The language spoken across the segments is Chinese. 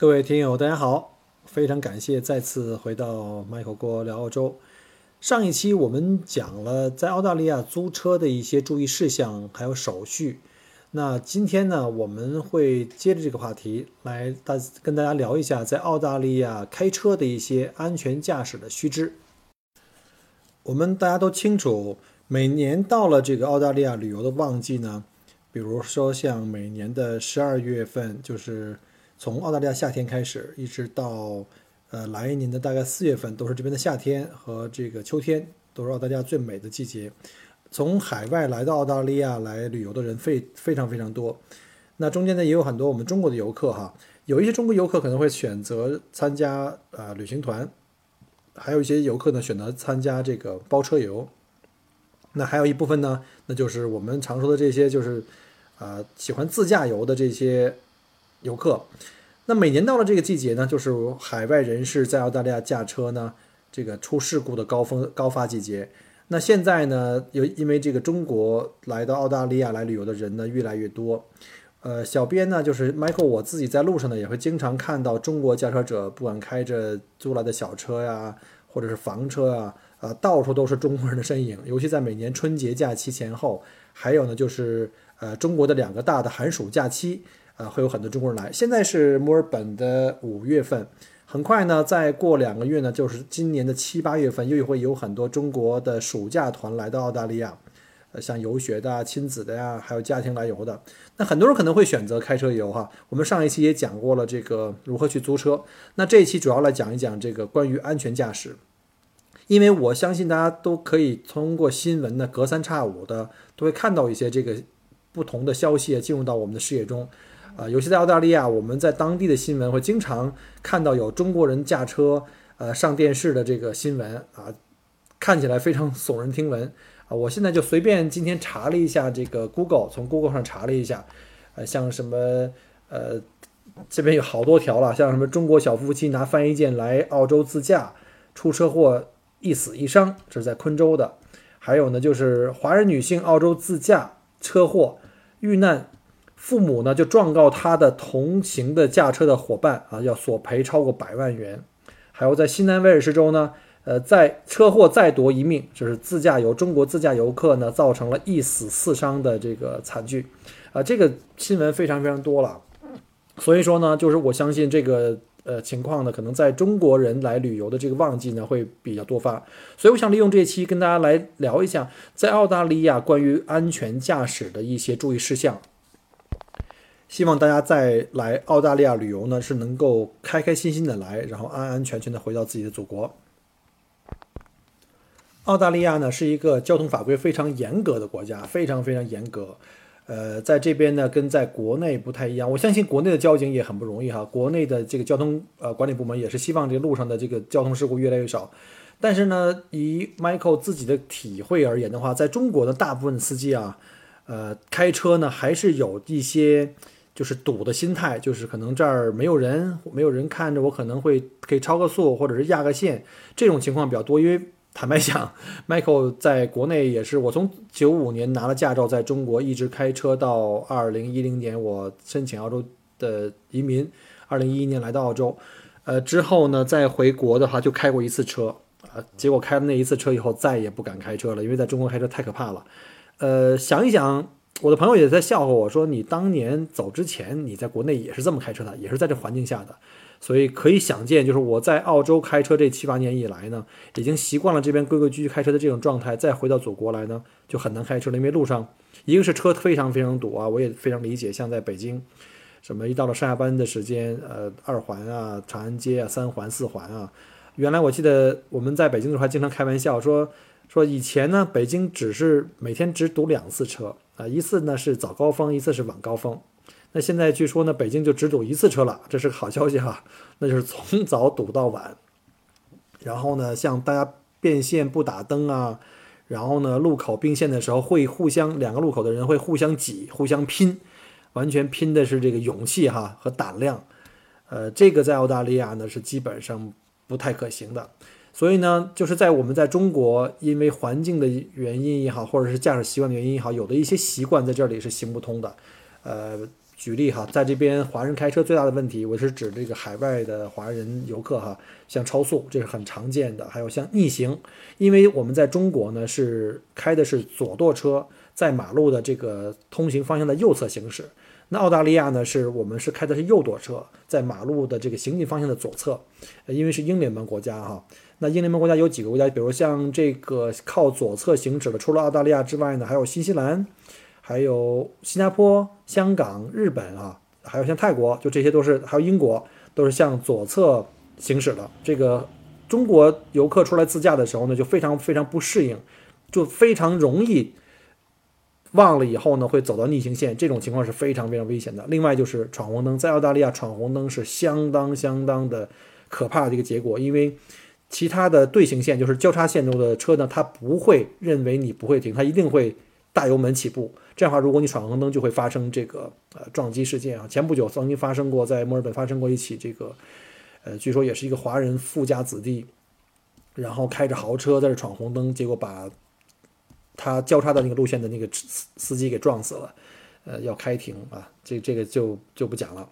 各位听友，大家好！非常感谢再次回到 Michael 郭聊澳洲。上一期我们讲了在澳大利亚租车的一些注意事项，还有手续。那今天呢，我们会接着这个话题来大跟大家聊一下在澳大利亚开车的一些安全驾驶的须知。我们大家都清楚，每年到了这个澳大利亚旅游的旺季呢，比如说像每年的十二月份，就是从澳大利亚夏天开始，一直到呃来年的大概四月份，都是这边的夏天和这个秋天，都是澳大利亚最美的季节。从海外来到澳大利亚来旅游的人非非常非常多。那中间呢也有很多我们中国的游客哈，有一些中国游客可能会选择参加呃旅行团，还有一些游客呢选择参加这个包车游。那还有一部分呢，那就是我们常说的这些就是啊喜欢自驾游的这些。游客，那每年到了这个季节呢，就是海外人士在澳大利亚驾车呢，这个出事故的高峰高发季节。那现在呢，有因为这个中国来到澳大利亚来旅游的人呢越来越多，呃，小编呢就是 Michael，我自己在路上呢也会经常看到中国驾车者，不管开着租来的小车呀，或者是房车啊，啊，到处都是中国人的身影。尤其在每年春节假期前后，还有呢就是呃中国的两个大的寒暑假期。啊，会有很多中国人来。现在是墨尔本的五月份，很快呢，再过两个月呢，就是今年的七八月份，又会有很多中国的暑假团来到澳大利亚，呃，像游学的、亲子的呀，还有家庭来游的。那很多人可能会选择开车游哈。我们上一期也讲过了这个如何去租车，那这一期主要来讲一讲这个关于安全驾驶，因为我相信大家都可以通过新闻呢，隔三差五的都会看到一些这个不同的消息进入到我们的视野中。啊，尤其在澳大利亚，我们在当地的新闻会经常看到有中国人驾车呃上电视的这个新闻啊，看起来非常耸人听闻啊。我现在就随便今天查了一下这个 Google，从 Google 上查了一下，呃，像什么呃，这边有好多条了，像什么中国小夫妻拿翻译件来澳洲自驾出车祸一死一伤，这是在昆州的；还有呢，就是华人女性澳洲自驾车祸遇难。父母呢就状告他的同行的驾车的伙伴啊，要索赔超过百万元。还有在新南威尔士州呢，呃，在车祸再夺一命，就是自驾游中国自驾游客呢造成了一死四伤的这个惨剧，啊，这个新闻非常非常多了。所以说呢，就是我相信这个呃情况呢，可能在中国人来旅游的这个旺季呢会比较多发。所以我想利用这期跟大家来聊一下，在澳大利亚关于安全驾驶的一些注意事项。希望大家在来澳大利亚旅游呢，是能够开开心心的来，然后安安全全的回到自己的祖国。澳大利亚呢是一个交通法规非常严格的国家，非常非常严格。呃，在这边呢跟在国内不太一样。我相信国内的交警也很不容易哈，国内的这个交通呃管理部门也是希望这路上的这个交通事故越来越少。但是呢，以 Michael 自己的体会而言的话，在中国的大部分司机啊，呃，开车呢还是有一些。就是赌的心态，就是可能这儿没有人，没有人看着我，可能会可以超个速，或者是压个线，这种情况比较多。因为坦白讲，Michael 在国内也是，我从九五年拿了驾照，在中国一直开车到二零一零年，我申请澳洲的移民，二零一一年来到澳洲，呃，之后呢再回国的话就开过一次车，啊，结果开了那一次车以后再也不敢开车了，因为在中国开车太可怕了。呃，想一想。我的朋友也在笑话我说：“你当年走之前，你在国内也是这么开车的，也是在这环境下的，所以可以想见，就是我在澳洲开车这七八年以来呢，已经习惯了这边规规矩矩开车的这种状态。再回到祖国来呢，就很难开车了，因为路上一个是车非常非常堵啊，我也非常理解。像在北京，什么一到了上下班的时间，呃，二环啊、长安街啊、三环、四环啊，原来我记得我们在北京的时候还经常开玩笑说。”说以前呢，北京只是每天只堵两次车啊，一次呢是早高峰，一次是晚高峰。那现在据说呢，北京就只堵一次车了，这是个好消息哈，那就是从早堵到晚。然后呢，像大家变线不打灯啊，然后呢，路口并线的时候会互相两个路口的人会互相挤、互相拼，完全拼的是这个勇气哈和胆量。呃，这个在澳大利亚呢是基本上不太可行的。所以呢，就是在我们在中国，因为环境的原因也好，或者是驾驶习惯的原因也好，有的一些习惯在这里是行不通的。呃。举例哈，在这边华人开车最大的问题，我是指这个海外的华人游客哈，像超速，这是很常见的；还有像逆行，因为我们在中国呢是开的是左舵车，在马路的这个通行方向的右侧行驶。那澳大利亚呢，是我们是开的是右舵车，在马路的这个行进方向的左侧，因为是英联邦国家哈。那英联邦国家有几个国家，比如像这个靠左侧行驶的，除了澳大利亚之外呢，还有新西兰。还有新加坡、香港、日本啊，还有像泰国，就这些都是，还有英国，都是向左侧行驶的。这个中国游客出来自驾的时候呢，就非常非常不适应，就非常容易忘了以后呢，会走到逆行线，这种情况是非常非常危险的。另外就是闯红灯，在澳大利亚闯红灯是相当相当的可怕的一个结果，因为其他的对行线，就是交叉线中的车呢，它不会认为你不会停，它一定会大油门起步。这样的话，如果你闯红灯，就会发生这个呃撞击事件啊。前不久曾经发生过，在墨尔本发生过一起这个，呃，据说也是一个华人富家子弟，然后开着豪车在这闯红灯，结果把他交叉的那个路线的那个司司机给撞死了，呃，要开庭啊，这这个就就不讲了。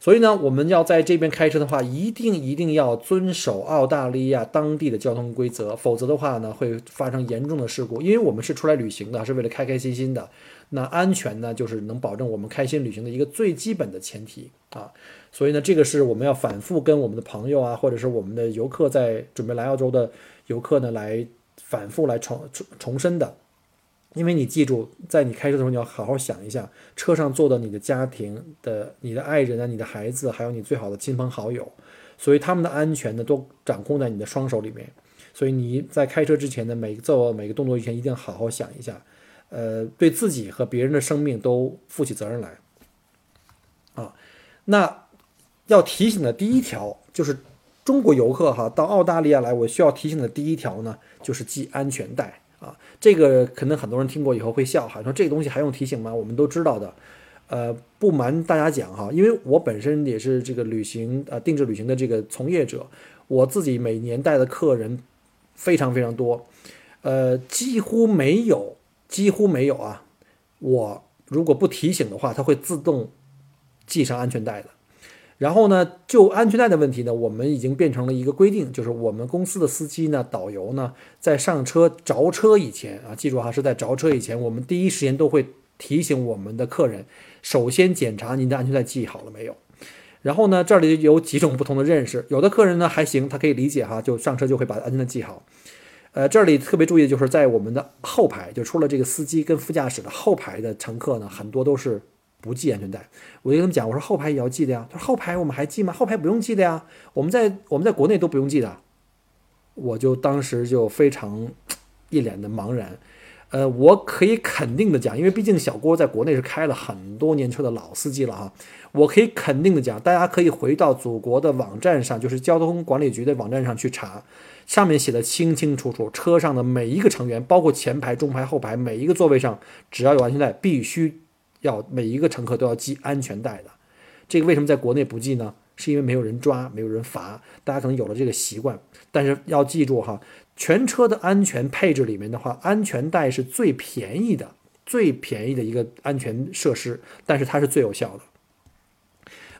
所以呢，我们要在这边开车的话，一定一定要遵守澳大利亚当地的交通规则，否则的话呢，会发生严重的事故。因为我们是出来旅行的，是为了开开心心的。那安全呢，就是能保证我们开心旅行的一个最基本的前提啊。所以呢，这个是我们要反复跟我们的朋友啊，或者是我们的游客在准备来澳洲的游客呢，来反复来重重重申的。因为你记住，在你开车的时候，你要好好想一下，车上坐的你的家庭的、你的爱人啊、你的孩子，还有你最好的亲朋好友，所以他们的安全呢，都掌控在你的双手里面。所以你在开车之前的每个做每个动作以前，一定要好好想一下，呃，对自己和别人的生命都负起责任来。啊，那要提醒的第一条就是，中国游客哈到澳大利亚来，我需要提醒的第一条呢，就是系安全带。啊，这个可能很多人听过以后会笑哈，说这个东西还用提醒吗？我们都知道的。呃，不瞒大家讲哈，因为我本身也是这个旅行呃定制旅行的这个从业者，我自己每年带的客人非常非常多，呃，几乎没有几乎没有啊，我如果不提醒的话，它会自动系上安全带的。然后呢，就安全带的问题呢，我们已经变成了一个规定，就是我们公司的司机呢、导游呢，在上车着车以前啊，记住哈，是在着车以前，我们第一时间都会提醒我们的客人，首先检查您的安全带系好了没有。然后呢，这里有几种不同的认识，有的客人呢还行，他可以理解哈，就上车就会把安全带系好。呃，这里特别注意的就是在我们的后排，就除了这个司机跟副驾驶的后排的乘客呢，很多都是。不系安全带，我就跟他们讲，我说后排也要系的呀。他说后排我们还系吗？后排不用系的呀。我们在我们在国内都不用系的。我就当时就非常一脸的茫然。呃，我可以肯定的讲，因为毕竟小郭在国内是开了很多年车的老司机了哈。我可以肯定的讲，大家可以回到祖国的网站上，就是交通管理局的网站上去查，上面写的清清楚楚，车上的每一个成员，包括前排、中排、后排，每一个座位上，只要有安全带，必须。要每一个乘客都要系安全带的，这个为什么在国内不系呢？是因为没有人抓，没有人罚，大家可能有了这个习惯。但是要记住哈，全车的安全配置里面的话，安全带是最便宜的，最便宜的一个安全设施，但是它是最有效的。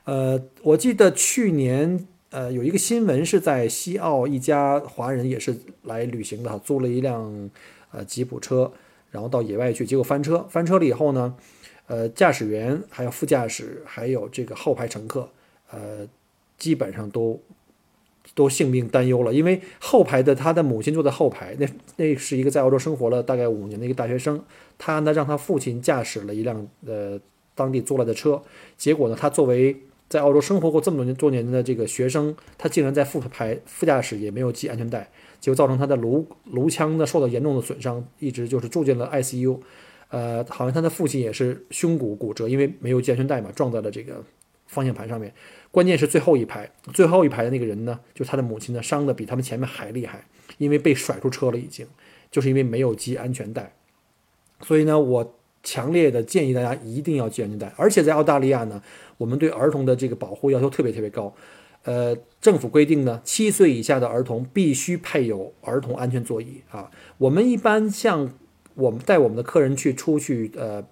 呃，我记得去年呃有一个新闻是在西澳一家华人也是来旅行的，租了一辆呃吉普车，然后到野外去，结果翻车，翻车了以后呢？呃，驾驶员还有副驾驶，还有这个后排乘客，呃，基本上都都性命担忧了。因为后排的他的母亲坐在后排，那那是一个在澳洲生活了大概五年的一个大学生，他呢让他父亲驾驶了一辆呃当地租来的车，结果呢，他作为在澳洲生活过这么多年多年的这个学生，他竟然在副排副驾驶也没有系安全带。结果造成他的颅颅腔呢受到严重的损伤，一直就是住进了 ICU。呃，好像他的父亲也是胸骨骨折，因为没有系安全带嘛，撞在了这个方向盘上面。关键是最后一排，最后一排的那个人呢，就他的母亲呢，伤的比他们前面还厉害，因为被甩出车了，已经就是因为没有系安全带。所以呢，我强烈的建议大家一定要系安全带。而且在澳大利亚呢，我们对儿童的这个保护要求特别特别高。呃，政府规定呢，七岁以下的儿童必须配有儿童安全座椅啊。我们一般像我们带我们的客人去出去呃。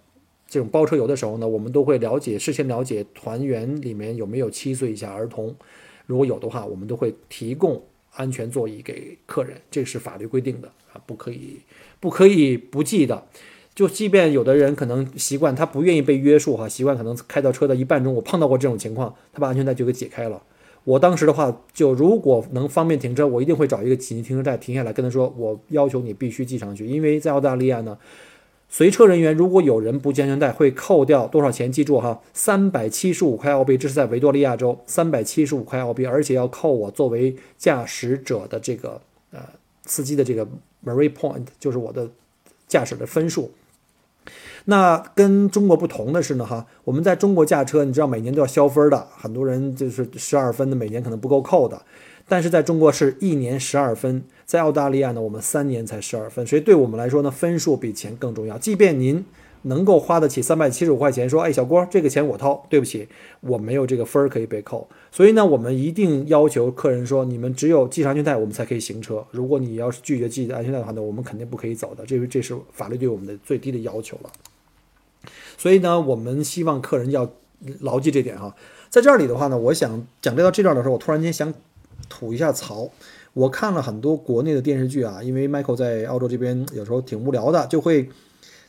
这种包车游的时候呢，我们都会了解事先了解团员里面有没有七岁以下儿童，如果有的话，我们都会提供安全座椅给客人，这是法律规定的啊，不可以不可以不记的。就即便有的人可能习惯，他不愿意被约束哈，习惯可能开到车的一半中，我碰到过这种情况，他把安全带就给解开了。我当时的话，就如果能方便停车，我一定会找一个紧急停车站停下来，跟他说，我要求你必须系上去，因为在澳大利亚呢。随车人员如果有人不系安全带，会扣掉多少钱？记住哈，三百七十五块澳币，这是在维多利亚州，三百七十五块澳币，而且要扣我作为驾驶者的这个呃司机的这个 Marie Point，就是我的驾驶的分数。那跟中国不同的是呢，哈，我们在中国驾车，你知道每年都要消分的，很多人就是十二分的，每年可能不够扣的。但是在中国是一年十二分，在澳大利亚呢，我们三年才十二分，所以对我们来说呢，分数比钱更重要。即便您能够花得起三百七十五块钱，说，哎，小郭，这个钱我掏，对不起，我没有这个分儿可以被扣。所以呢，我们一定要求客人说，你们只有系上安全带，我们才可以行车。如果你要是拒绝系安全带的话呢，我们肯定不可以走的。这这是法律对我们的最低的要求了。所以呢，我们希望客人要牢记这点哈。在这里的话呢，我想讲这到这段的时候，我突然间想。吐一下槽，我看了很多国内的电视剧啊，因为 Michael 在澳洲这边有时候挺无聊的，就会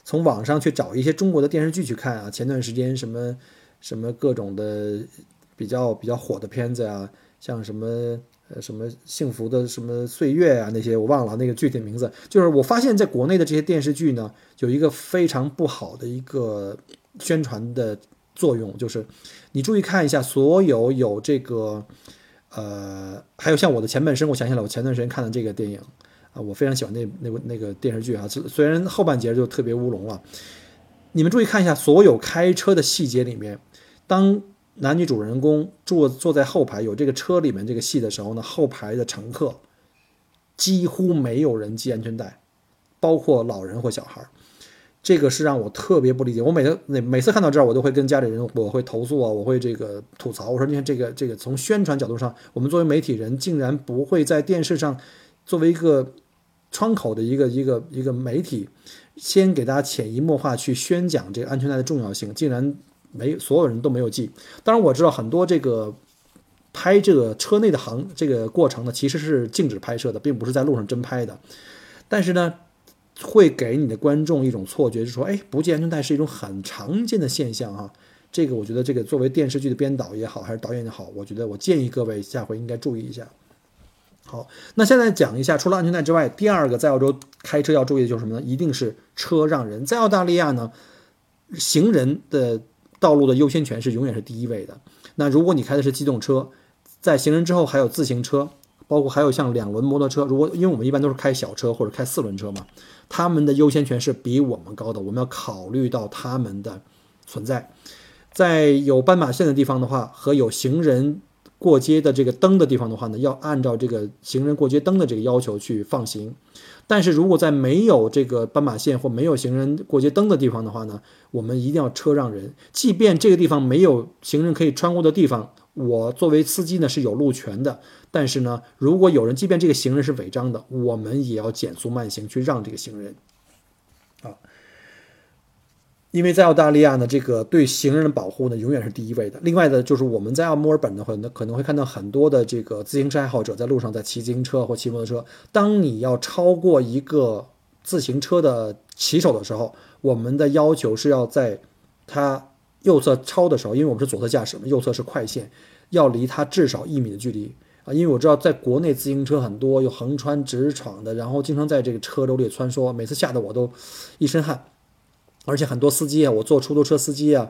从网上去找一些中国的电视剧去看啊。前段时间什么什么各种的比较比较火的片子啊，像什么什么幸福的什么岁月啊那些我忘了那个具体名字。就是我发现在国内的这些电视剧呢，有一个非常不好的一个宣传的作用，就是你注意看一下，所有有这个。呃，还有像我的前半生，我想起来，我前段时间看的这个电影啊，我非常喜欢那那部那个电视剧啊，虽然后半截就特别乌龙了。你们注意看一下，所有开车的细节里面，当男女主人公坐坐在后排有这个车里面这个戏的时候呢，后排的乘客几乎没有人系安全带，包括老人或小孩儿。这个是让我特别不理解。我每次每每次看到这儿，我都会跟家里人，我会投诉啊，我会这个吐槽。我说，你看这个这个，从宣传角度上，我们作为媒体人，竟然不会在电视上作为一个窗口的一个一个一个媒体，先给大家潜移默化去宣讲这个安全带的重要性，竟然没所有人都没有记。当然，我知道很多这个拍这个车内的行这个过程呢，其实是静止拍摄的，并不是在路上真拍的。但是呢。会给你的观众一种错觉，就是说，哎，不系安全带是一种很常见的现象哈。这个我觉得，这个作为电视剧的编导也好，还是导演也好，我觉得我建议各位下回应该注意一下。好，那现在讲一下，除了安全带之外，第二个在澳洲开车要注意的就是什么呢？一定是车让人。在澳大利亚呢，行人的道路的优先权是永远是第一位的。那如果你开的是机动车，在行人之后还有自行车。包括还有像两轮摩托车，如果因为我们一般都是开小车或者开四轮车嘛，他们的优先权是比我们高的，我们要考虑到他们的存在。在有斑马线的地方的话，和有行人过街的这个灯的地方的话呢，要按照这个行人过街灯的这个要求去放行。但是如果在没有这个斑马线或没有行人过街灯的地方的话呢，我们一定要车让人，即便这个地方没有行人可以穿过的地方。我作为司机呢是有路权的，但是呢，如果有人，即便这个行人是违章的，我们也要减速慢行去让这个行人，因为在澳大利亚呢，这个对行人的保护呢永远是第一位的。另外呢，就是我们在墨尔本的话，那可能会看到很多的这个自行车爱好者在路上在骑自行车或骑摩托车。当你要超过一个自行车的骑手的时候，我们的要求是要在他。右侧超的时候，因为我们是左侧驾驶嘛，右侧是快线，要离他至少一米的距离啊。因为我知道在国内自行车很多，有横穿直闯的，然后经常在这个车流里穿梭，每次吓得我都一身汗。而且很多司机啊，我坐出租车司机啊，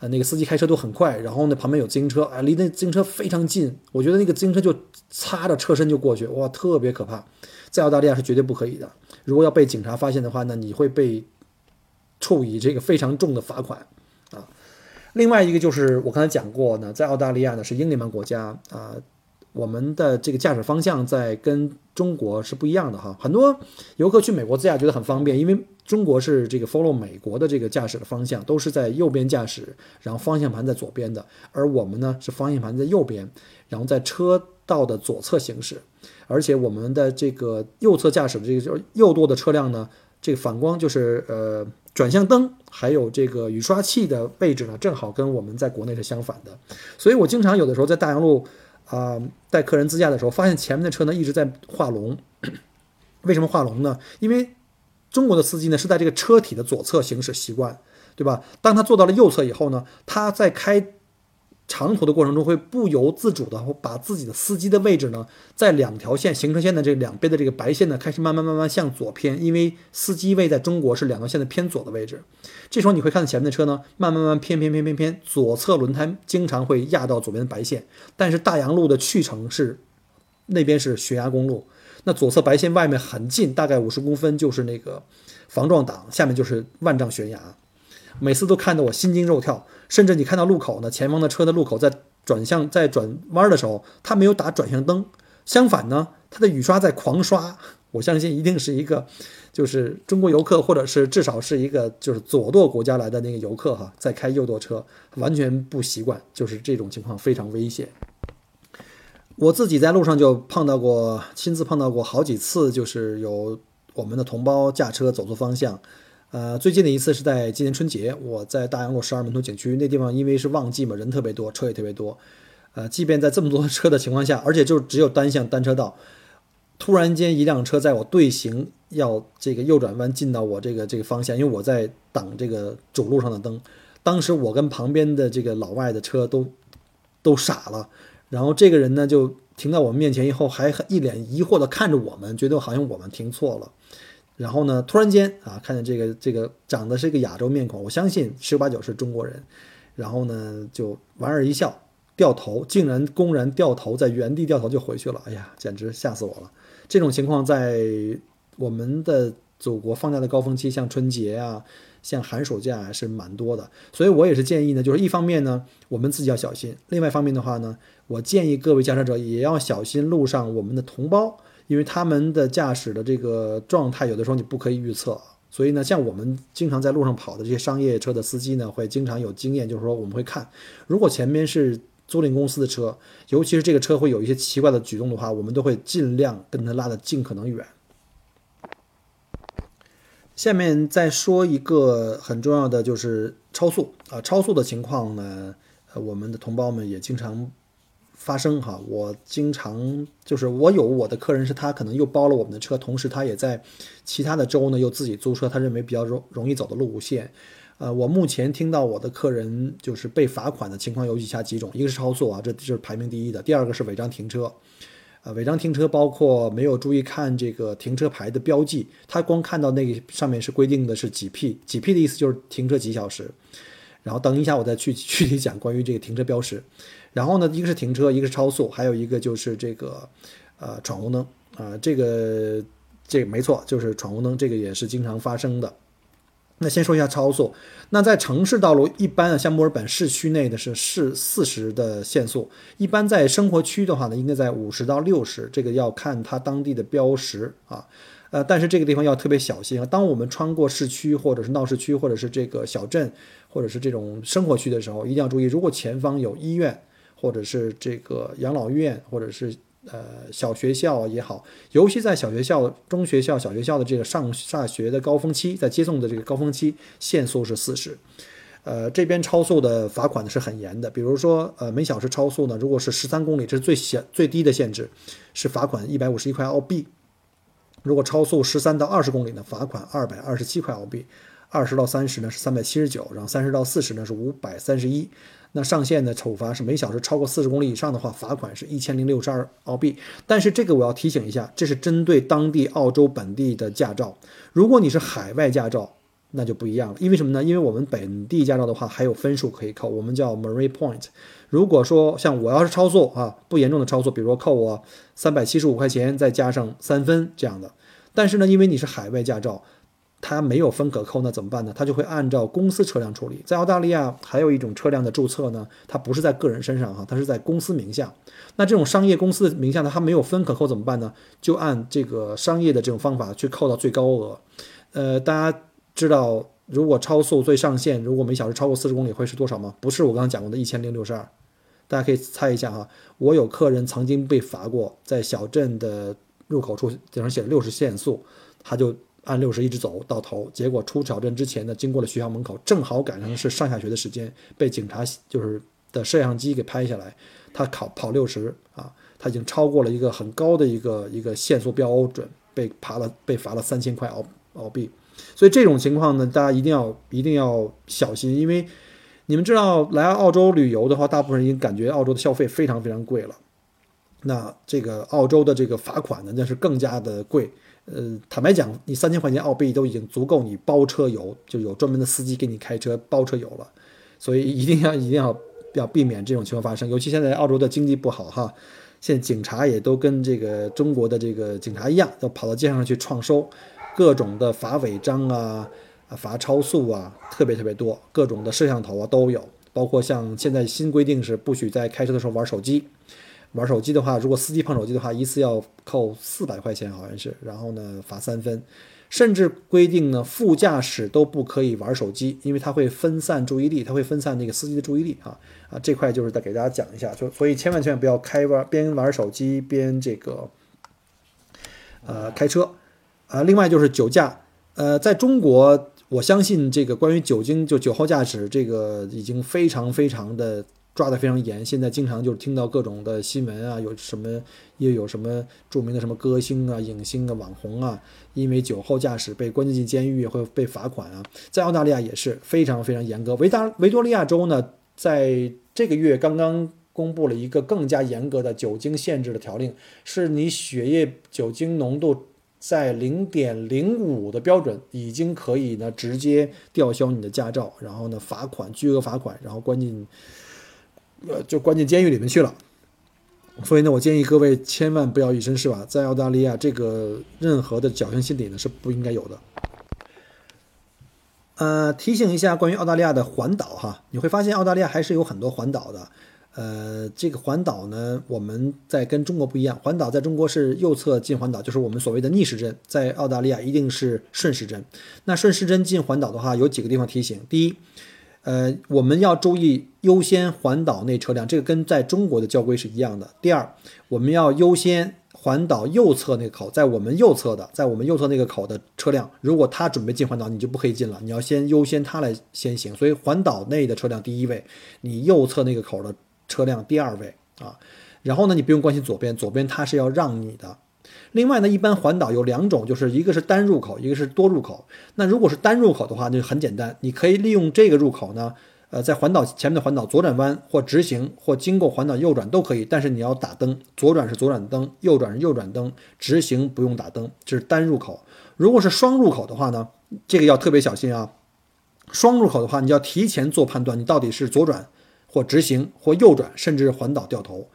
呃，那个司机开车都很快，然后呢旁边有自行车，哎，离那自行车非常近，我觉得那个自行车就擦着车身就过去，哇，特别可怕，在澳大利亚是绝对不可以的。如果要被警察发现的话呢，你会被处以这个非常重的罚款啊。另外一个就是我刚才讲过呢，在澳大利亚呢是英联邦国家啊。我们的这个驾驶方向在跟中国是不一样的哈，很多游客去美国自驾觉得很方便，因为中国是这个 follow 美国的这个驾驶的方向，都是在右边驾驶，然后方向盘在左边的，而我们呢是方向盘在右边，然后在车道的左侧行驶，而且我们的这个右侧驾驶的这个就是右舵的车辆呢，这个反光就是呃转向灯还有这个雨刷器的位置呢，正好跟我们在国内是相反的，所以我经常有的时候在大洋路。啊，带客人自驾的时候，发现前面的车呢一直在画龙。为什么画龙呢？因为中国的司机呢是在这个车体的左侧行驶习惯，对吧？当他坐到了右侧以后呢，他在开。长途的过程中会不由自主的把自己的司机的位置呢，在两条线行车线的这两边的这个白线呢，开始慢慢慢慢向左偏，因为司机位在中国是两条线的偏左的位置。这时候你会看到前面的车呢，慢慢慢偏偏偏偏偏，左侧轮胎经常会压到左边的白线。但是大洋路的去程是那边是悬崖公路，那左侧白线外面很近，大概五十公分就是那个防撞挡，下面就是万丈悬崖。每次都看得我心惊肉跳，甚至你看到路口呢，前方的车的路口在转向在转弯的时候，他没有打转向灯，相反呢，他的雨刷在狂刷。我相信一定是一个，就是中国游客，或者是至少是一个就是左舵国家来的那个游客哈，在开右舵车，完全不习惯，就是这种情况非常危险。我自己在路上就碰到过，亲自碰到过好几次，就是有我们的同胞驾车走错方向。呃，最近的一次是在今年春节，我在大洋路十二门头景区那地方，因为是旺季嘛，人特别多，车也特别多。呃，即便在这么多车的情况下，而且就只有单向单车道，突然间一辆车在我队形要这个右转弯进到我这个这个方向，因为我在挡这个主路上的灯。当时我跟旁边的这个老外的车都都傻了，然后这个人呢就停到我们面前以后，还一脸疑惑的看着我们，觉得好像我们停错了。然后呢？突然间啊，看见这个这个长得是一个亚洲面孔，我相信十有八九是中国人。然后呢，就莞尔一笑，掉头，竟然公然掉头，在原地掉头就回去了。哎呀，简直吓死我了！这种情况在我们的祖国放假的高峰期，像春节啊，像寒暑假是蛮多的。所以我也是建议呢，就是一方面呢，我们自己要小心；另外一方面的话呢，我建议各位驾车者也要小心路上我们的同胞。因为他们的驾驶的这个状态，有的时候你不可以预测，所以呢，像我们经常在路上跑的这些商业车的司机呢，会经常有经验，就是说我们会看，如果前面是租赁公司的车，尤其是这个车会有一些奇怪的举动的话，我们都会尽量跟他拉的尽可能远。下面再说一个很重要的，就是超速啊，超速的情况呢，呃，我们的同胞们也经常。发生哈，我经常就是我有我的客人是他可能又包了我们的车，同时他也在其他的州呢又自己租车，他认为比较容容易走的路线。呃，我目前听到我的客人就是被罚款的情况有以下几种：一个是超速啊，这就是排名第一的；第二个是违章停车，呃，违章停车包括没有注意看这个停车牌的标记，他光看到那个上面是规定的是几 P，几 P 的意思就是停车几小时。然后等一下，我再去 具体讲关于这个停车标识。然后呢，一个是停车，一个是超速，还有一个就是这个，呃，闯红灯啊，这个这个没错，就是闯红灯，这个也是经常发生的。那先说一下超速。那在城市道路，一般啊，像墨尔本市区内的是是四十的限速，一般在生活区的话呢，应该在五十到六十，这个要看它当地的标识啊。呃，但是这个地方要特别小心啊。当我们穿过市区，或者是闹市区，或者是这个小镇，或者是这种生活区的时候，一定要注意，如果前方有医院。或者是这个养老院，或者是呃小学校也好，尤其在小学校、中学校、小学校的这个上下学的高峰期，在接送的这个高峰期，限速是四十。呃，这边超速的罚款呢是很严的，比如说呃每小时超速呢，如果是十三公里，这是最小最低的限制，是罚款一百五十一块澳币；如果超速十三到二十公里呢，罚款二百二十七块澳币；二十到三十呢是三百七十九，然后三十到四十呢是五百三十一。那上限的处罚是每小时超过四十公里以上的话，罚款是一千零六十二澳币。但是这个我要提醒一下，这是针对当地澳洲本地的驾照。如果你是海外驾照，那就不一样了。因为什么呢？因为我们本地驾照的话还有分数可以扣，我们叫 Marine Point。如果说像我要是超速啊，不严重的超速，比如说扣我三百七十五块钱，再加上三分这样的，但是呢，因为你是海外驾照。它没有分可扣，那怎么办呢？它就会按照公司车辆处理。在澳大利亚还有一种车辆的注册呢，它不是在个人身上哈，它是在公司名下。那这种商业公司的名下呢，它没有分可扣怎么办呢？就按这个商业的这种方法去扣到最高额。呃，大家知道如果超速最上限如果每小时超过四十公里会是多少吗？不是我刚刚讲过的一千零六十二，大家可以猜一下哈。我有客人曾经被罚过，在小镇的入口处顶上写了六十限速，他就。按六十一直走到头，结果出小镇之前呢，经过了学校门口，正好赶上是上下学的时间，被警察就是的摄像机给拍下来。他考跑六十啊，他已经超过了一个很高的一个一个限速标准，被罚了被罚了三千块澳澳币。所以这种情况呢，大家一定要一定要小心，因为你们知道来澳洲旅游的话，大部分人已经感觉澳洲的消费非常非常贵了。那这个澳洲的这个罚款呢，那是更加的贵。呃，坦白讲，你三千块钱澳币都已经足够你包车游，就有专门的司机给你开车包车游了。所以一定要一定要要避免这种情况发生。尤其现在澳洲的经济不好哈，现在警察也都跟这个中国的这个警察一样，要跑到街上去创收，各种的罚违章啊、罚超速啊，特别特别多，各种的摄像头啊都有，包括像现在新规定是不许在开车的时候玩手机。玩手机的话，如果司机碰手机的话，一次要扣四百块钱，好像是。然后呢，罚三分，甚至规定呢，副驾驶都不可以玩手机，因为它会分散注意力，它会分散那个司机的注意力啊啊！这块就是再给大家讲一下，就所以千万千万不要开玩边玩手机边这个呃开车啊。另外就是酒驾，呃，在中国，我相信这个关于酒精就酒后驾驶这个已经非常非常的。抓得非常严，现在经常就是听到各种的新闻啊，有什么又有什么著名的什么歌星啊、影星啊、网红啊，因为酒后驾驶被关进监狱会被罚款啊。在澳大利亚也是非常非常严格。维达维多利亚州呢，在这个月刚刚公布了一个更加严格的酒精限制的条令，是你血液酒精浓度在零点零五的标准，已经可以呢直接吊销你的驾照，然后呢罚款巨额罚款，然后关进。呃，就关进监狱里面去了，所以呢，我建议各位千万不要以身试法，在澳大利亚这个任何的侥幸心理呢是不应该有的。呃，提醒一下关于澳大利亚的环岛哈，你会发现澳大利亚还是有很多环岛的。呃，这个环岛呢，我们在跟中国不一样，环岛在中国是右侧进环岛，就是我们所谓的逆时针，在澳大利亚一定是顺时针。那顺时针进环岛的话，有几个地方提醒，第一。呃，我们要注意优先环岛内车辆，这个跟在中国的交规是一样的。第二，我们要优先环岛右侧那个口，在我们右侧的，在我们右侧那个口的车辆，如果他准备进环岛，你就不可以进了，你要先优先他来先行。所以环岛内的车辆第一位，你右侧那个口的车辆第二位啊。然后呢，你不用关心左边，左边他是要让你的。另外呢，一般环岛有两种，就是一个是单入口，一个是多入口。那如果是单入口的话，就很简单，你可以利用这个入口呢，呃，在环岛前面的环岛左转弯或直行或经过环岛右转都可以，但是你要打灯，左转是左转灯，右转是右转灯，直行不用打灯，这是单入口。如果是双入口的话呢，这个要特别小心啊。双入口的话，你要提前做判断，你到底是左转或直行或右转，甚至环岛掉头。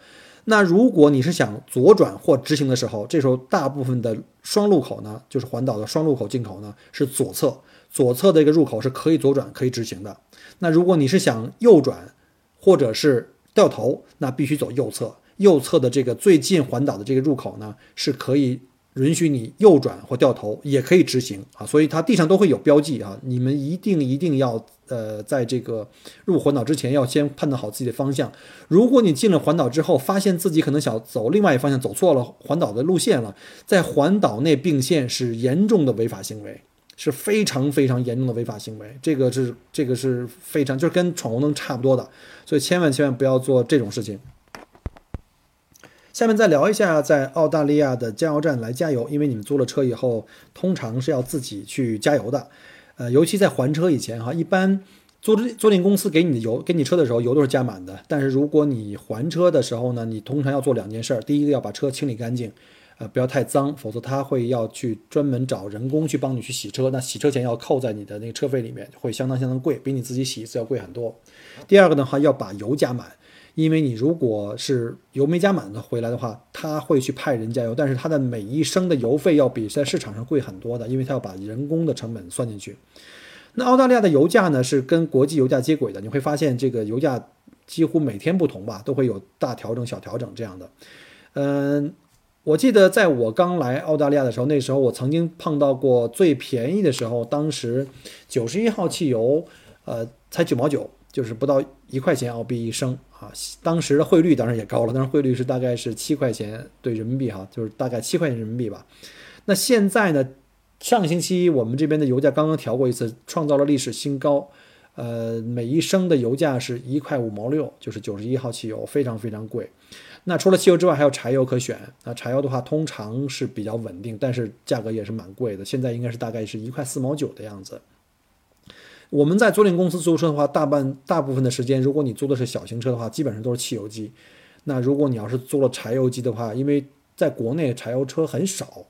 那如果你是想左转或直行的时候，这时候大部分的双路口呢，就是环岛的双路口进口呢是左侧，左侧的一个入口是可以左转可以直行的。那如果你是想右转或者是掉头，那必须走右侧，右侧的这个最近环岛的这个入口呢是可以。允许你右转或掉头，也可以直行啊，所以它地上都会有标记啊。你们一定一定要呃，在这个入环岛之前，要先判断好自己的方向。如果你进了环岛之后，发现自己可能想走另外一方向，走错了环岛的路线了，在环岛内并线是严重的违法行为，是非常非常严重的违法行为。这个是这个是非常就是跟闯红灯差不多的，所以千万千万不要做这种事情。下面再聊一下在澳大利亚的加油站来加油，因为你们租了车以后，通常是要自己去加油的。呃，尤其在还车以前哈，一般租租赁公司给你的油，给你车的时候油都是加满的。但是如果你还车的时候呢，你通常要做两件事，第一个要把车清理干净，呃，不要太脏，否则他会要去专门找人工去帮你去洗车，那洗车钱要扣在你的那个车费里面，会相当相当贵，比你自己洗一次要贵很多。第二个的话，要把油加满。因为你如果是油没加满的回来的话，他会去派人加油，但是他的每一升的油费要比在市场上贵很多的，因为他要把人工的成本算进去。那澳大利亚的油价呢是跟国际油价接轨的，你会发现这个油价几乎每天不同吧，都会有大调整、小调整这样的。嗯，我记得在我刚来澳大利亚的时候，那时候我曾经碰到过最便宜的时候，当时九十一号汽油，呃，才九毛九。就是不到一块钱澳币一升啊，当时的汇率当然也高了，但是汇率是大概是七块钱兑人民币哈，就是大概七块钱人民币吧。那现在呢，上个星期我们这边的油价刚刚调过一次，创造了历史新高，呃，每一升的油价是一块五毛六，就是九十一号汽油，非常非常贵。那除了汽油之外，还有柴油可选。那柴油的话，通常是比较稳定，但是价格也是蛮贵的，现在应该是大概是一块四毛九的样子。我们在租赁公司租车的话，大半大部分的时间，如果你租的是小型车的话，基本上都是汽油机。那如果你要是租了柴油机的话，因为在国内柴油车很少，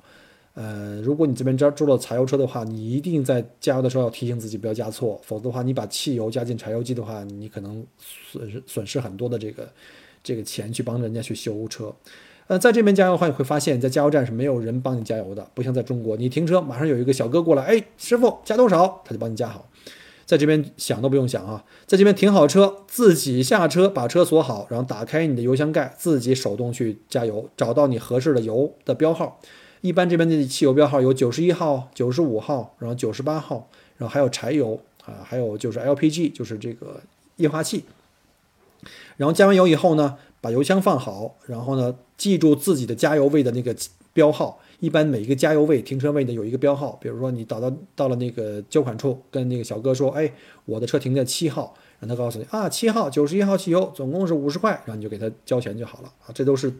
呃，如果你这边招租了柴油车的话，你一定在加油的时候要提醒自己不要加错，否则的话，你把汽油加进柴油机的话，你可能损失损失很多的这个这个钱去帮人家去修车。呃，在这边加油的话，你会发现在加油站是没有人帮你加油的，不像在中国，你停车马上有一个小哥过来，哎，师傅加多少，他就帮你加好。在这边想都不用想啊，在这边停好车，自己下车把车锁好，然后打开你的油箱盖，自己手动去加油，找到你合适的油的标号。一般这边的汽油标号有九十一号、九十五号，然后九十八号，然后还有柴油啊，还有就是 LPG，就是这个液化气。然后加完油以后呢，把油箱放好，然后呢，记住自己的加油位的那个标号。一般每一个加油位、停车位呢有一个标号，比如说你导到到了那个交款处，跟那个小哥说：“哎，我的车停在七号。”让他告诉你啊，七号九十一号汽油总共是五十块，然后你就给他交钱就好了啊。这都是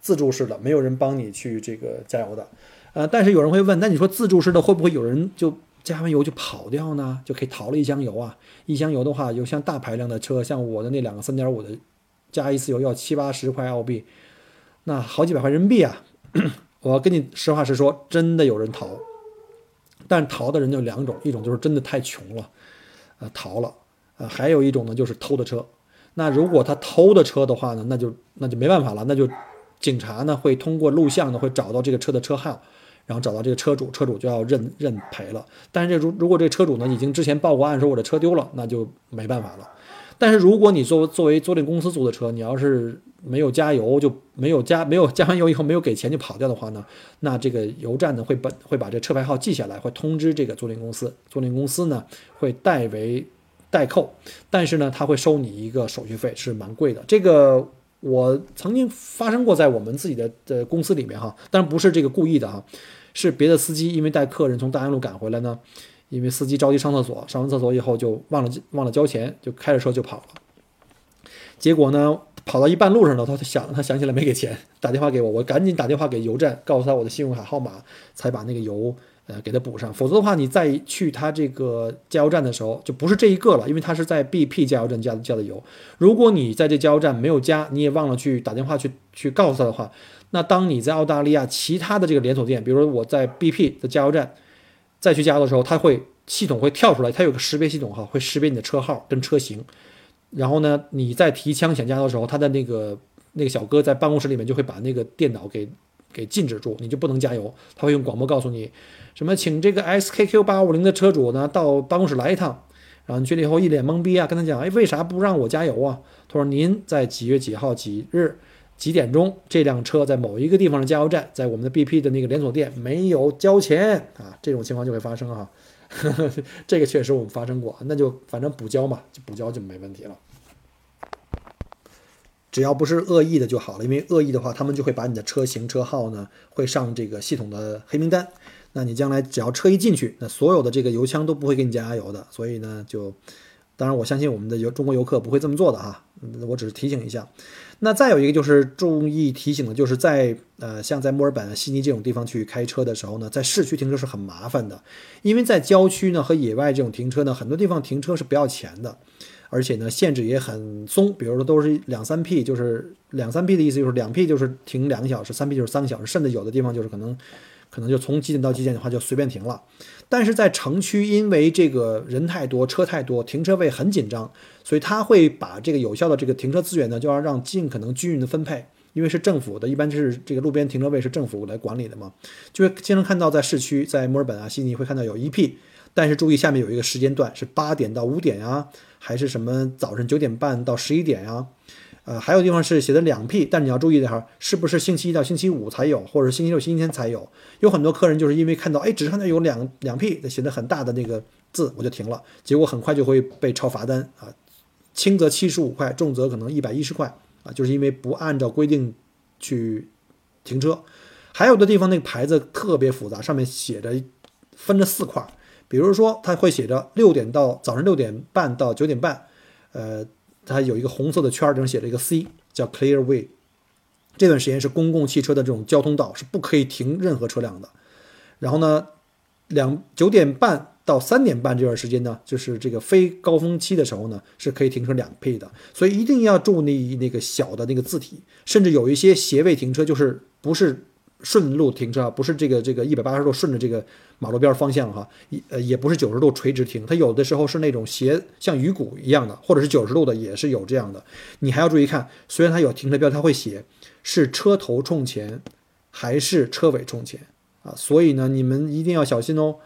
自助式的，没有人帮你去这个加油的。呃，但是有人会问，那你说自助式的会不会有人就加完油就跑掉呢？就可以逃了一箱油啊？一箱油的话，有像大排量的车，像我的那两个三点五的，加一次油要七八十块澳币，那好几百块人民币啊。我跟你实话实说，真的有人逃，但逃的人有两种，一种就是真的太穷了，呃，逃了，呃，还有一种呢就是偷的车。那如果他偷的车的话呢，那就那就没办法了，那就警察呢会通过录像呢会找到这个车的车号，然后找到这个车主，车主就要认认赔了。但是这如如果这车主呢已经之前报过案说我的车丢了，那就没办法了。但是如果你作作为租赁公司租的车，你要是没有加油就没有加没有加完油以后没有给钱就跑掉的话呢，那这个油站呢会本会把这车牌号记下来，会通知这个租赁公司，租赁公司呢会代为代扣，但是呢他会收你一个手续费，是蛮贵的。这个我曾经发生过在我们自己的的公司里面哈，当然不是这个故意的哈，是别的司机因为带客人从大安路赶回来呢，因为司机着急上厕所，上完厕所以后就忘了忘了交钱，就开着车就跑了，结果呢。跑到一半路上了，他想他想起来没给钱，打电话给我，我赶紧打电话给油站，告诉他我的信用卡号码，才把那个油呃给他补上。否则的话，你再去他这个加油站的时候，就不是这一个了，因为他是在 BP 加油站加加的油。如果你在这加油站没有加，你也忘了去打电话去去告诉他的话，那当你在澳大利亚其他的这个连锁店，比如说我在 BP 的加油站再去加油的时候，它会系统会跳出来，它有个识别系统哈，会识别你的车号跟车型。然后呢，你在提枪想加油的时候，他的那个那个小哥在办公室里面就会把那个电脑给给禁止住，你就不能加油。他会用广播告诉你，什么请这个 SKQ 八五零的车主呢到办公室来一趟。然后你去了以后一脸懵逼啊，跟他讲，哎，为啥不让我加油啊？他说您在几月几号几日几点钟这辆车在某一个地方的加油站，在我们的 BP 的那个连锁店没有交钱啊，这种情况就会发生哈。这个确实我们发生过，那就反正补交嘛，就补交就没问题了。只要不是恶意的就好了，因为恶意的话，他们就会把你的车型车号呢会上这个系统的黑名单。那你将来只要车一进去，那所有的这个油枪都不会给你加油的。所以呢，就当然我相信我们的游中国游客不会这么做的哈，我只是提醒一下。那再有一个就是注意提醒的，就是在呃像在墨尔本、悉尼这种地方去开车的时候呢，在市区停车是很麻烦的，因为在郊区呢和野外这种停车呢，很多地方停车是不要钱的，而且呢限制也很松，比如说都是两三 P，就是两三 P 的意思就是两 P 就是停两个小时，三 P 就是三个小时，甚至有的地方就是可能可能就从几点到几点的话就随便停了。但是在城区，因为这个人太多，车太多，停车位很紧张，所以他会把这个有效的这个停车资源呢，就要让尽可能均匀的分配。因为是政府的，一般就是这个路边停车位是政府来管理的嘛，就会经常看到在市区，在墨尔本啊、悉尼会看到有一 P，但是注意下面有一个时间段是八点到五点呀，还是什么早晨九点半到十一点呀？呃，还有地方是写的两 P，但你要注意的哈，是不是星期一到星期五才有，或者星期六、星期天才有？有很多客人就是因为看到，哎，只是看到有两两 P 写的很大的那个字，我就停了，结果很快就会被抄罚单啊，轻则七十五块，重则可能一百一十块。啊，就是因为不按照规定去停车，还有的地方那个牌子特别复杂，上面写着分了四块，比如说它会写着六点到早上六点半到九点半，呃，它有一个红色的圈儿，上写了一个 C，叫 Clear Way。这段时间是公共汽车的这种交通道，是不可以停任何车辆的。然后呢，两九点半。到三点半这段时间呢，就是这个非高峰期的时候呢，是可以停车两倍的，所以一定要注意那个小的那个字体，甚至有一些斜位停车，就是不是顺路停车，不是这个这个一百八十度顺着这个马路边方向哈，也呃也不是九十度垂直停，它有的时候是那种斜像鱼骨一样的，或者是九十度的也是有这样的，你还要注意看，虽然它有停车标，它会写是车头冲前还是车尾冲前啊，所以呢你们一定要小心哦。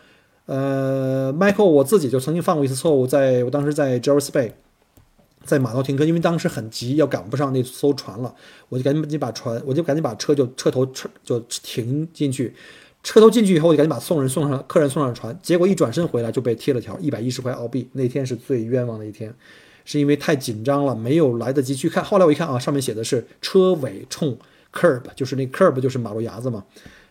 呃，Michael，我自己就曾经犯过一次错误，在我当时在 Jervis Bay，在码头停车，因为当时很急，要赶不上那艘船了，我就赶紧把船，我就赶紧把车就车头车就停进去，车头进去以后，我就赶紧把送人送上客人送上船，结果一转身回来就被贴了条一百一十块澳币，那天是最冤枉的一天，是因为太紧张了，没有来得及去看，后来我一看啊，上面写的是车尾冲 curb，就是那 curb 就是马路牙子嘛。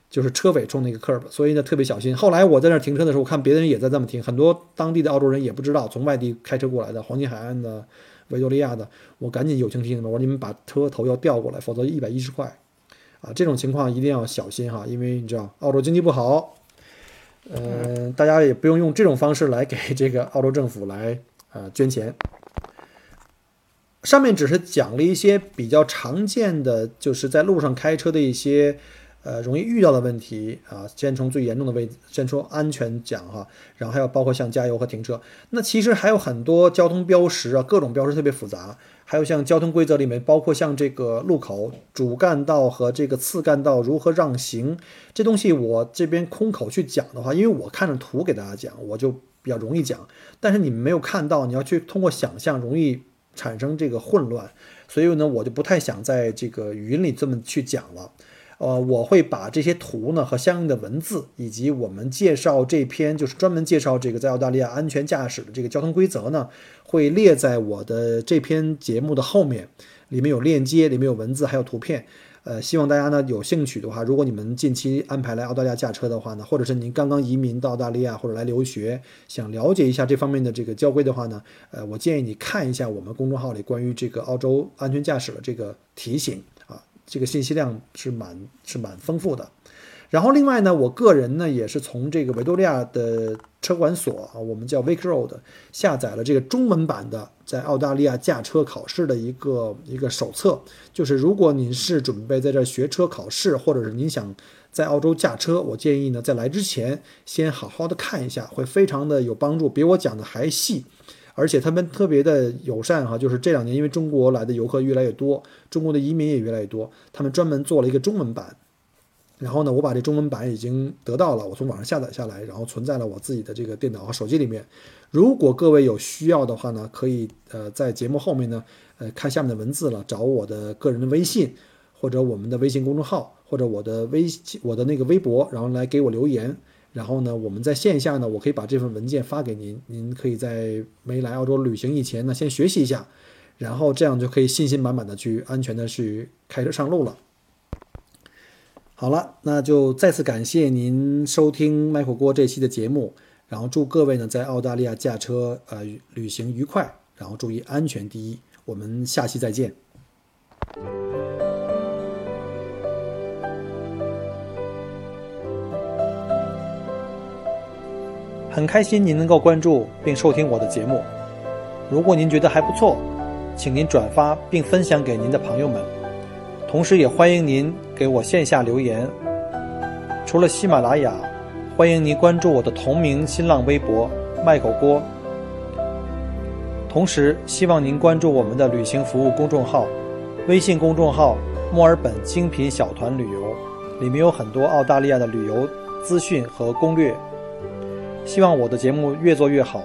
就是车尾冲那个 curb，所以呢特别小心。后来我在那儿停车的时候，我看别的人也在这么停，很多当地的澳洲人也不知道，从外地开车过来的，黄金海岸的、维多利亚的，我赶紧友情提醒他们，我说你们把车头要调过来，否则一百一十块。啊，这种情况一定要小心哈，因为你知道澳洲经济不好，嗯，大家也不用用这种方式来给这个澳洲政府来呃捐钱。上面只是讲了一些比较常见的，就是在路上开车的一些。呃，容易遇到的问题啊，先从最严重的位，先说安全讲哈，然后还有包括像加油和停车。那其实还有很多交通标识啊，各种标识特别复杂。还有像交通规则里面，包括像这个路口主干道和这个次干道如何让行，这东西我这边空口去讲的话，因为我看着图给大家讲，我就比较容易讲。但是你们没有看到，你要去通过想象，容易产生这个混乱。所以呢，我就不太想在这个语音里这么去讲了。呃，我会把这些图呢和相应的文字，以及我们介绍这篇就是专门介绍这个在澳大利亚安全驾驶的这个交通规则呢，会列在我的这篇节目的后面，里面有链接，里面有文字，还有图片。呃，希望大家呢有兴趣的话，如果你们近期安排来澳大利亚驾车的话呢，或者是您刚刚移民到澳大利亚或者来留学，想了解一下这方面的这个交规的话呢，呃，我建议你看一下我们公众号里关于这个澳洲安全驾驶的这个提醒。这个信息量是蛮是蛮丰富的，然后另外呢，我个人呢也是从这个维多利亚的车管所啊，我们叫 Vic Road 下载了这个中文版的在澳大利亚驾车考试的一个一个手册，就是如果您是准备在这学车考试，或者是您想在澳洲驾车，我建议呢在来之前先好好的看一下，会非常的有帮助，比我讲的还细。而且他们特别的友善哈，就是这两年因为中国来的游客越来越多，中国的移民也越来越多，他们专门做了一个中文版。然后呢，我把这中文版已经得到了，我从网上下载下来，然后存在了我自己的这个电脑和手机里面。如果各位有需要的话呢，可以呃在节目后面呢，呃看下面的文字了，找我的个人的微信，或者我们的微信公众号，或者我的微信我的那个微博，然后来给我留言。然后呢，我们在线下呢，我可以把这份文件发给您，您可以在没来澳洲旅行以前呢，先学习一下，然后这样就可以信心满满的去安全的去开车上路了。好了，那就再次感谢您收听麦克锅这期的节目，然后祝各位呢在澳大利亚驾车呃旅行愉快，然后注意安全第一，我们下期再见。很开心您能够关注并收听我的节目。如果您觉得还不错，请您转发并分享给您的朋友们。同时，也欢迎您给我线下留言。除了喜马拉雅，欢迎您关注我的同名新浪微博“麦口锅”。同时，希望您关注我们的旅行服务公众号，微信公众号“墨尔本精品小团旅游”，里面有很多澳大利亚的旅游资讯和攻略。希望我的节目越做越好。